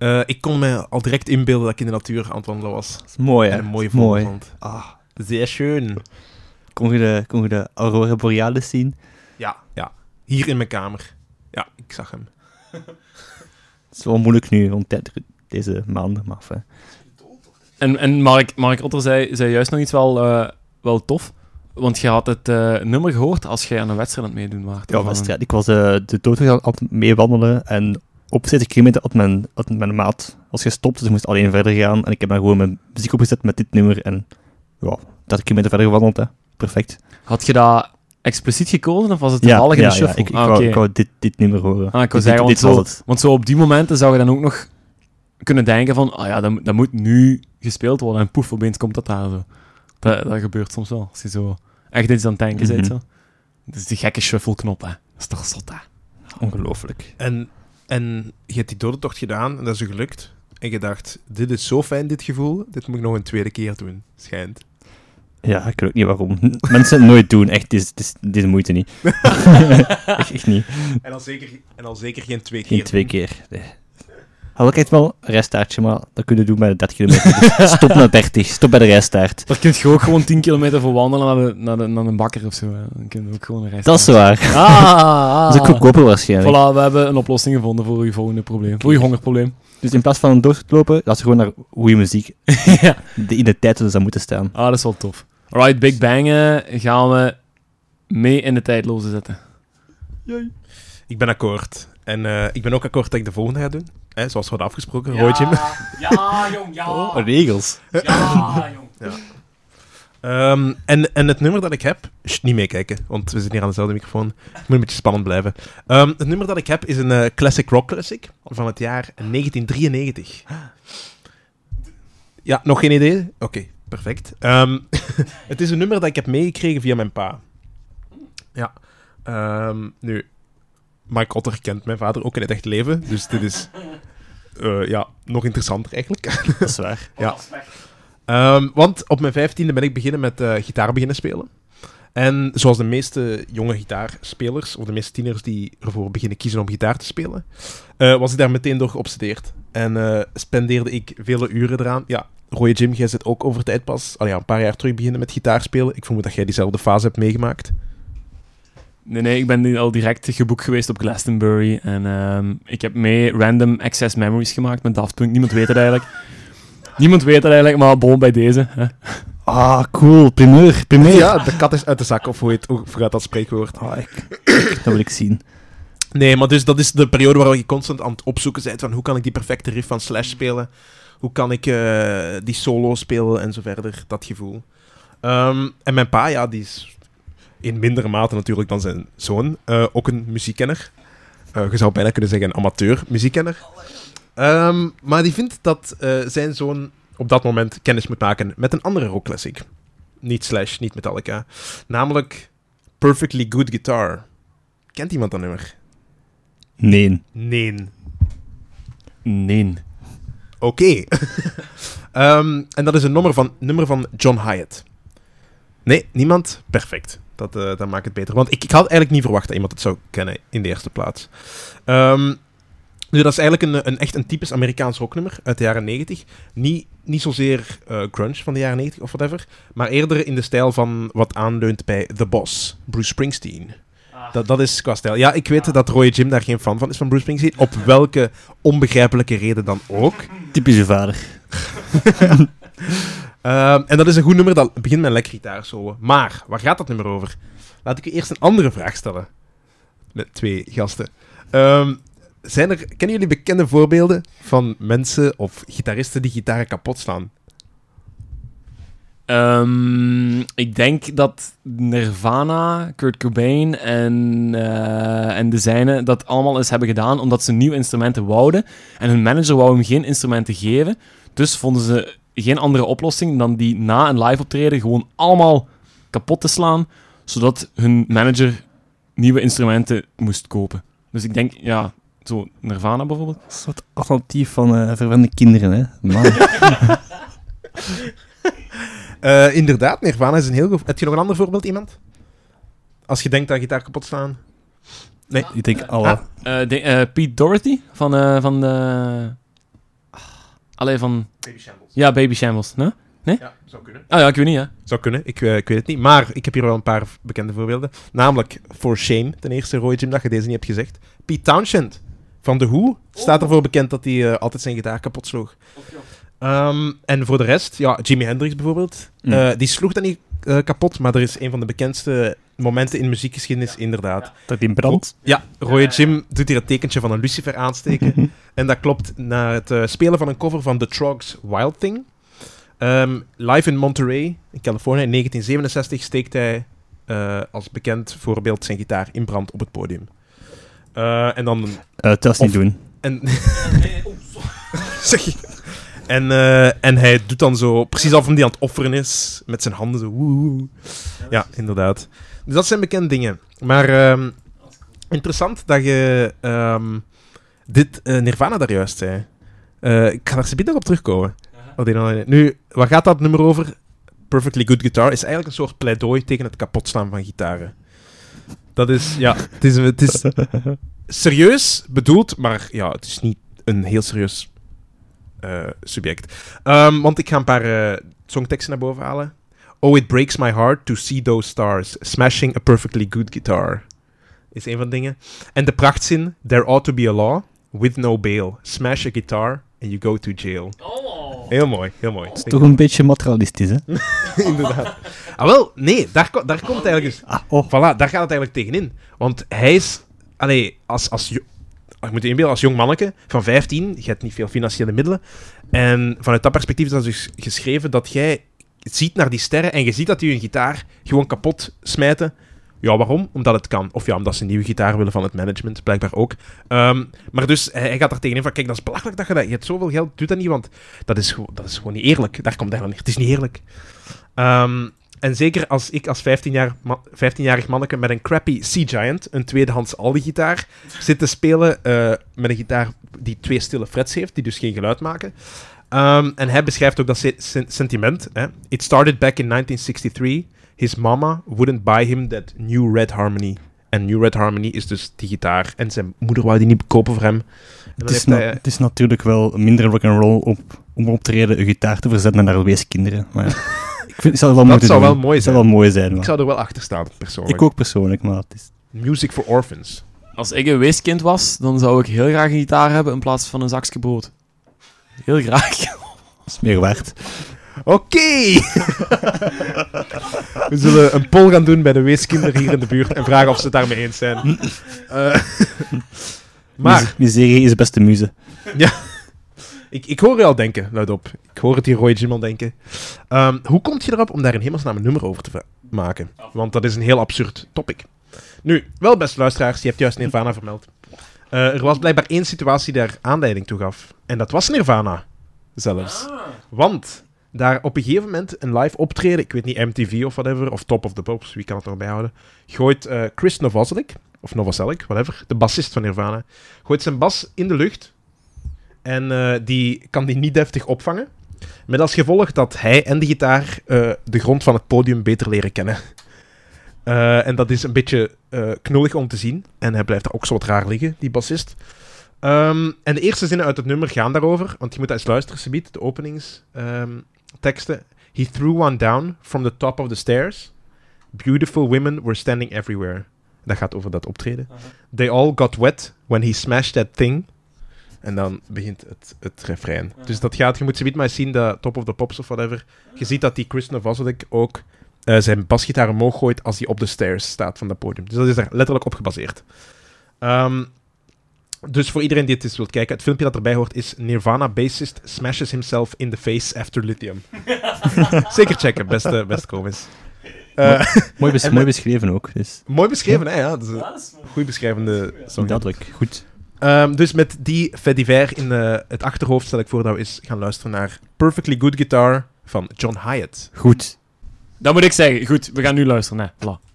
Eh, ik kon me al direct inbeelden dat ik in de natuur aan het wandelen was. Dat is mooi, hè? En een mooie vond. Ah, Zeer schön. kon je de, kon je de Aurora Borealis zien? Ja, ja. Hier in mijn kamer. Ja, ik zag hem. Het is wel moeilijk nu, want deze maanden, maar enfin. En, en Mark, Mark Otter zei, zei juist nog iets wel, eh, wel tof. Want je had het eh, nummer gehoord als jij aan een wedstrijd aan het meedoen was. Ja, wedstrijd. Ik was eh, de dood aan het meewandelen en op 70 kilometer had mijn, had mijn maat was gestopt, dus ik moest alleen verder gaan. En ik heb dan gewoon mijn muziek opgezet met dit nummer en ja, 30 kilometer verder gewandeld, hè. Perfect. Had je dat expliciet gekozen of was het Ja, toevallig in ja, de ja, shuffle? ik, ik, ah, wou, oké. ik wou dit, dit nummer horen. Ah, ik wou dit, zeggen, dit want was zo- het. Want zo op die momenten zou je dan ook nog kunnen denken van, ah ja, dat, moet- dat moet nu gespeeld worden. En poef, opeens komt dat daar zo. Dat, dat gebeurt soms wel. Als je zo echt iets aan het denken bent. Mhm. Zo. Dat is die gekke shuffle-knop, hè. Dat is toch zot, hè? Ongelooflijk. En, en je hebt die dodentocht gedaan en dat is je gelukt. En je dacht, dit is zo fijn, dit gevoel. Dit moet ik nog een tweede keer doen. Schijnt. Ja, ik weet ook niet waarom. Mensen het nooit doen, echt, dit is, dit is, dit is moeite niet. echt, echt niet. En al zeker, en al zeker geen twee Geen keer. twee keer. Nee. Had ik echt wel een rijstaartje, maar dat kunnen we doen bij de 30 kilometer. Dus stop naar 30, stop bij de rijstaart. Daar kun je ook gewoon 10 kilometer voor wandelen naar, de, naar, de, naar een bakker of zo. Hè. Dan kun je ook gewoon een Dat is waar. Ah, ah, Dat is ook goedkoper waarschijnlijk. Voilà, we hebben een oplossing gevonden voor je volgende probleem. Voor je hongerprobleem. Dus in plaats van dood te lopen, laat ze gewoon naar goede muziek. ja. De, in de tijd dat ze moeten staan. Ah, dat is wel tof. Alright, Big Bang gaan we mee in de tijdloze zetten. Ik ben akkoord. En eh, ik ben ook akkoord dat ik de volgende ga doen. Hè, zoals we hadden afgesproken. Roy Jim. Ja, jong, ja. Oh, regels. Ja, jong. Ehm, en, en het nummer dat ik heb... Sst, niet meekijken, want we zitten hier aan dezelfde microfoon. Het moet een beetje spannend blijven. Ehm, het nummer dat ik heb is een eh, classic rock classic van het jaar 1993. Ja, nog geen idee? Oké, perfect. Ehm, het is een nummer dat ik heb meegekregen via mijn pa. Ja. Ehm, nu, Mike Otter kent mijn vader ook in het echt leven, dus dit is... eh, ja, nog interessanter eigenlijk. Dat is waar. Ja. Ehm, want op mijn vijftiende ben ik beginnen met eh, gitaar beginnen spelen. En zoals de meeste jonge gitaarspelers, of de meeste tieners die ervoor beginnen kiezen om gitaar te spelen, eh, was ik daar meteen door geobsedeerd. En spendeerde ik vele uren eraan. Ja, Roy Jim, jij zit ook over tijd pas, al ja, een paar jaar terug beginnen met gitaar spelen. Ik vermoed dat jij diezelfde fase hebt meegemaakt. Nee, nee, ik ben nu al direct geboekt geweest op Glastonbury. En ehm, ik heb mee Random Access Memories gemaakt met Daft Punk. Niemand weet het eigenlijk. Niemand weet het eigenlijk, maar bon bij deze. Hè. Ah, cool. Primeur. Primeur. Ja, de kat is uit de zak, of hoe, heet, hoe gaat dat spreekwoord? Ah, ik, dat wil ik zien. Nee, maar dus dat is de periode waar je constant aan het opzoeken bent van hoe kan ik die perfecte riff van Slash spelen? Hoe kan ik eh, die solo spelen en zo verder, dat gevoel. Ehm, en mijn pa, ja, die is in mindere mate natuurlijk dan zijn zoon eh, ook een muziekkenner. Eh, je zou bijna kunnen zeggen een amateur muziekkenner. Ehm, maar die vindt dat eh, zijn zoon op dat moment kennis moet maken met een andere rockclassic. Niet Slash, niet Metallica. Namelijk Perfectly Good Guitar. Kent iemand dat nummer? Nee. Nee. Nee. Oké. Ehm, en dat is een nummer van, nummer van John Hyatt. Nee, niemand? Perfect. Dat, eh, dat maakt het beter. Want ik, ik had eigenlijk niet verwacht dat iemand het zou kennen in de eerste plaats. Ehm, nu, dat is eigenlijk een, een echt een typisch Amerikaans rocknummer uit de jaren 90. Niet, niet zozeer eh, grunge van de jaren 90 of whatever, maar eerder in de stijl van wat aanleunt bij The Boss, Bruce Springsteen. Dat, dat is qua stijl. Ja, ik weet dat Roy Jim daar geen fan van is van Bruce Springsteen. Op welke onbegrijpelijke reden dan ook. Typisch uw vader. Ehm, en dat is een goed nummer, dat begint met een lekker gitaarsolo. Maar, waar gaat dat nummer over? Laat ik u eerst een andere vraag stellen. Met twee gasten. Ehm, zijn er, kennen jullie bekende voorbeelden van mensen of gitaristen die gitaren kapot slaan? Ehm, ik denk dat Nirvana, Kurt Cobain en, eh, en de zijne dat allemaal eens hebben gedaan omdat ze nieuwe instrumenten wouden. En hun manager wou hem geen instrumenten geven. Dus vonden ze geen andere oplossing dan die na een live optreden gewoon allemaal kapot te slaan, zodat hun manager nieuwe instrumenten moest kopen. Dus ik denk, ja, zo Nirvana bijvoorbeeld. Een soort alternatief van eh verwende kinderen, hè. Man. Eh, inderdaad, Nirvana is een heel goed... Heb je nog een ander voorbeeld, iemand? Als je denkt aan gitaar kapot slaan. Nee. Ik denk, alle... Ah. Eh, de- eh, Pete Doherty van, eh, van de Allee, van... Baby Shambles. Ja, Baby Shambles, ne? Ja, zou kunnen. Ah ja, ik weet niet, hè. Zou kunnen, ik, eh, ik weet het niet. Maar ik heb hier wel een paar bekende voorbeelden. Namelijk For Shame, ten eerste Roy Jim, dat je deze niet hebt gezegd. Pete Townshend van The Who staat ervoor bekend dat hij eh, altijd zijn gitaar kapot sloeg. Ehm, en voor de rest, ja, Jimi Hendrix bijvoorbeeld. Mm. Eh, die sloeg dat niet eh, kapot, maar er is een van de bekendste momenten in muziekgeschiedenis, inderdaad. Dat die brandt. Ja, Roy Jim doet hier het tekentje van een lucifer aansteken. en dat klopt na het eh, spelen van een cover van The Trogs Wild Thing. Ehm, live in Monterey, in Californië, in 1967 steekt hij eh, als bekend voorbeeld zijn gitaar in brand op het podium. Eh, en dan... Dat niet Of- doen. En, zeg je... En, en hij doet dan zo, precies alsof hij aan het offeren is, met zijn handen zo. woe, woe. Ja, inderdaad. Dus dat zijn bekende dingen. Maar ehm, interessant dat je ehm, dit eh, Nirvana daar juist zei. Eh, ik ga daar nog op terugkomen. Dan- Nu, waar gaat dat nummer over? Perfectly Good Guitar is eigenlijk een soort pleidooi tegen het kapotslaan van gitaren. Dat is, ja, het is, het is serieus bedoeld, maar ja, het is niet een heel serieus eh, subject. Ehm, want ik ga een paar eh, songteksten naar boven halen. Oh, it breaks my heart to see those stars. Smashing a perfectly good guitar. Is een van de dingen. En de prachtzin. There ought to be a law. With no bail. Smash a guitar and you go to jail. Heel mooi, heel mooi. Toch een beetje materialistisch, hè? Inderdaad. Ah, wel, nee, daar, ko- daar komt eigenlijk dus... Ah, oh. Voilà, daar gaat het eigenlijk tegenin. Want hij is... Allee, als... als je moet je inbeelden, als jong manneke van 15, je hebt niet veel financiële middelen. En vanuit dat perspectief is dat dus geschreven dat jij ziet naar die sterren en je ziet dat die hun gitaar gewoon kapot smijten. Ja, waarom? Omdat het kan. Of ja, omdat ze een nieuwe gitaar willen van het management, blijkbaar ook. Ehm, maar dus, hij, hij gaat er tegenin van, kijk, dat is belachelijk dat je dat... Je hebt zoveel geld, doe dat niet, want dat is, dat is gewoon niet eerlijk. Daar komt het eigenlijk neer. Het is niet eerlijk. Ehm, en zeker als ik als 15-jarig ma 15-jarig manneke met een crappy Sea-Giant, een tweedehands Aldi-gitaar, zit te spelen eh, met een gitaar die twee stille frets heeft, die dus geen geluid maken. Ehm, en hij beschrijft ook dat se- sen- sentiment. Hè. It started back in 1963. His mama wouldn't buy him that new Red Harmony. En New Red Harmony is dus die gitaar. En zijn moeder wou die niet kopen voor hem. Het is, hij, het is natuurlijk wel minder rock'n'roll op, om op te treden een gitaar te verzetten naar weeskinderen. Maar ja, ik vind, het zou wel dat zou doen. wel mooi Het zou zijn. wel mooi zijn. Ik zou er wel achter staan, persoonlijk. Ik ook persoonlijk, maar het is... Music for Orphans. Als ik een weeskind was, dan zou ik heel graag een gitaar hebben in plaats van een zakje brood. Heel graag. is meer waard. Oké! We zullen een poll gaan doen bij de weeskinderen hier in de buurt en vragen of ze het daarmee eens zijn. Eh, maar, Mise- Miserie is beste muze. ik, ik hoor je al denken, luidop. Ik hoor het hier Roy Jim al denken. Ehm, hoe kom je erop om daar in hemelsnaam een nummer over te va- maken? Want dat is een heel absurd topic. Nu, wel beste luisteraars, je hebt juist Nirvana vermeld. Eh, er was blijkbaar één situatie die daar aanleiding toe gaf. En dat was Nirvana zelfs. Want daar op een gegeven moment een live optreden, ik weet niet, MTV of whatever, of Top of the Pops, wie kan het erbij houden, gooit eh, Chris Novoselic, of Novoselic, whatever, de bassist van Nirvana, gooit zijn bas in de lucht en eh, die kan die niet deftig opvangen. Met als gevolg dat hij en de gitaar eh, de grond van het podium beter leren kennen. En dat is een beetje knullig om te zien. En hij blijft daar ook zo wat raar liggen, die bassist. Ehm, en de eerste zinnen uit het nummer gaan daarover, want je moet eens luisteren, Subiet, de openingsteksten. He threw one down from the top of the stairs. Beautiful women were standing everywhere. Dat gaat over dat optreden. They all got wet when he smashed that thing. En dan begint het, het refrein. Dus dat gaat, je moet zoiets maar zien, dat Top of the Pops of whatever. Je ziet dat die Chris Novoselic ook eh, zijn basgitaar omhoog gooit als hij op de stairs staat van dat podium. Dus dat is daar letterlijk op gebaseerd. Ehm, dus voor iedereen die het eens wilt kijken, het filmpje dat erbij hoort is Nirvana bassist smashes himself in the face after lithium. Zeker checken, beste, beste comments. Eh, Mooi, bes- mooi beschreven ook. Dus mooi beschreven, hè? Ja, dat is een goed beschrijvende song. duidelijk. Goed. Ehm, dus met die fait divers in eh, het achterhoofd stel ik voor dat we eens gaan luisteren naar Perfectly Good Guitar van John Hyatt. Goed. Dat moet ik zeggen. Goed, we gaan nu luisteren. Nee, voilà.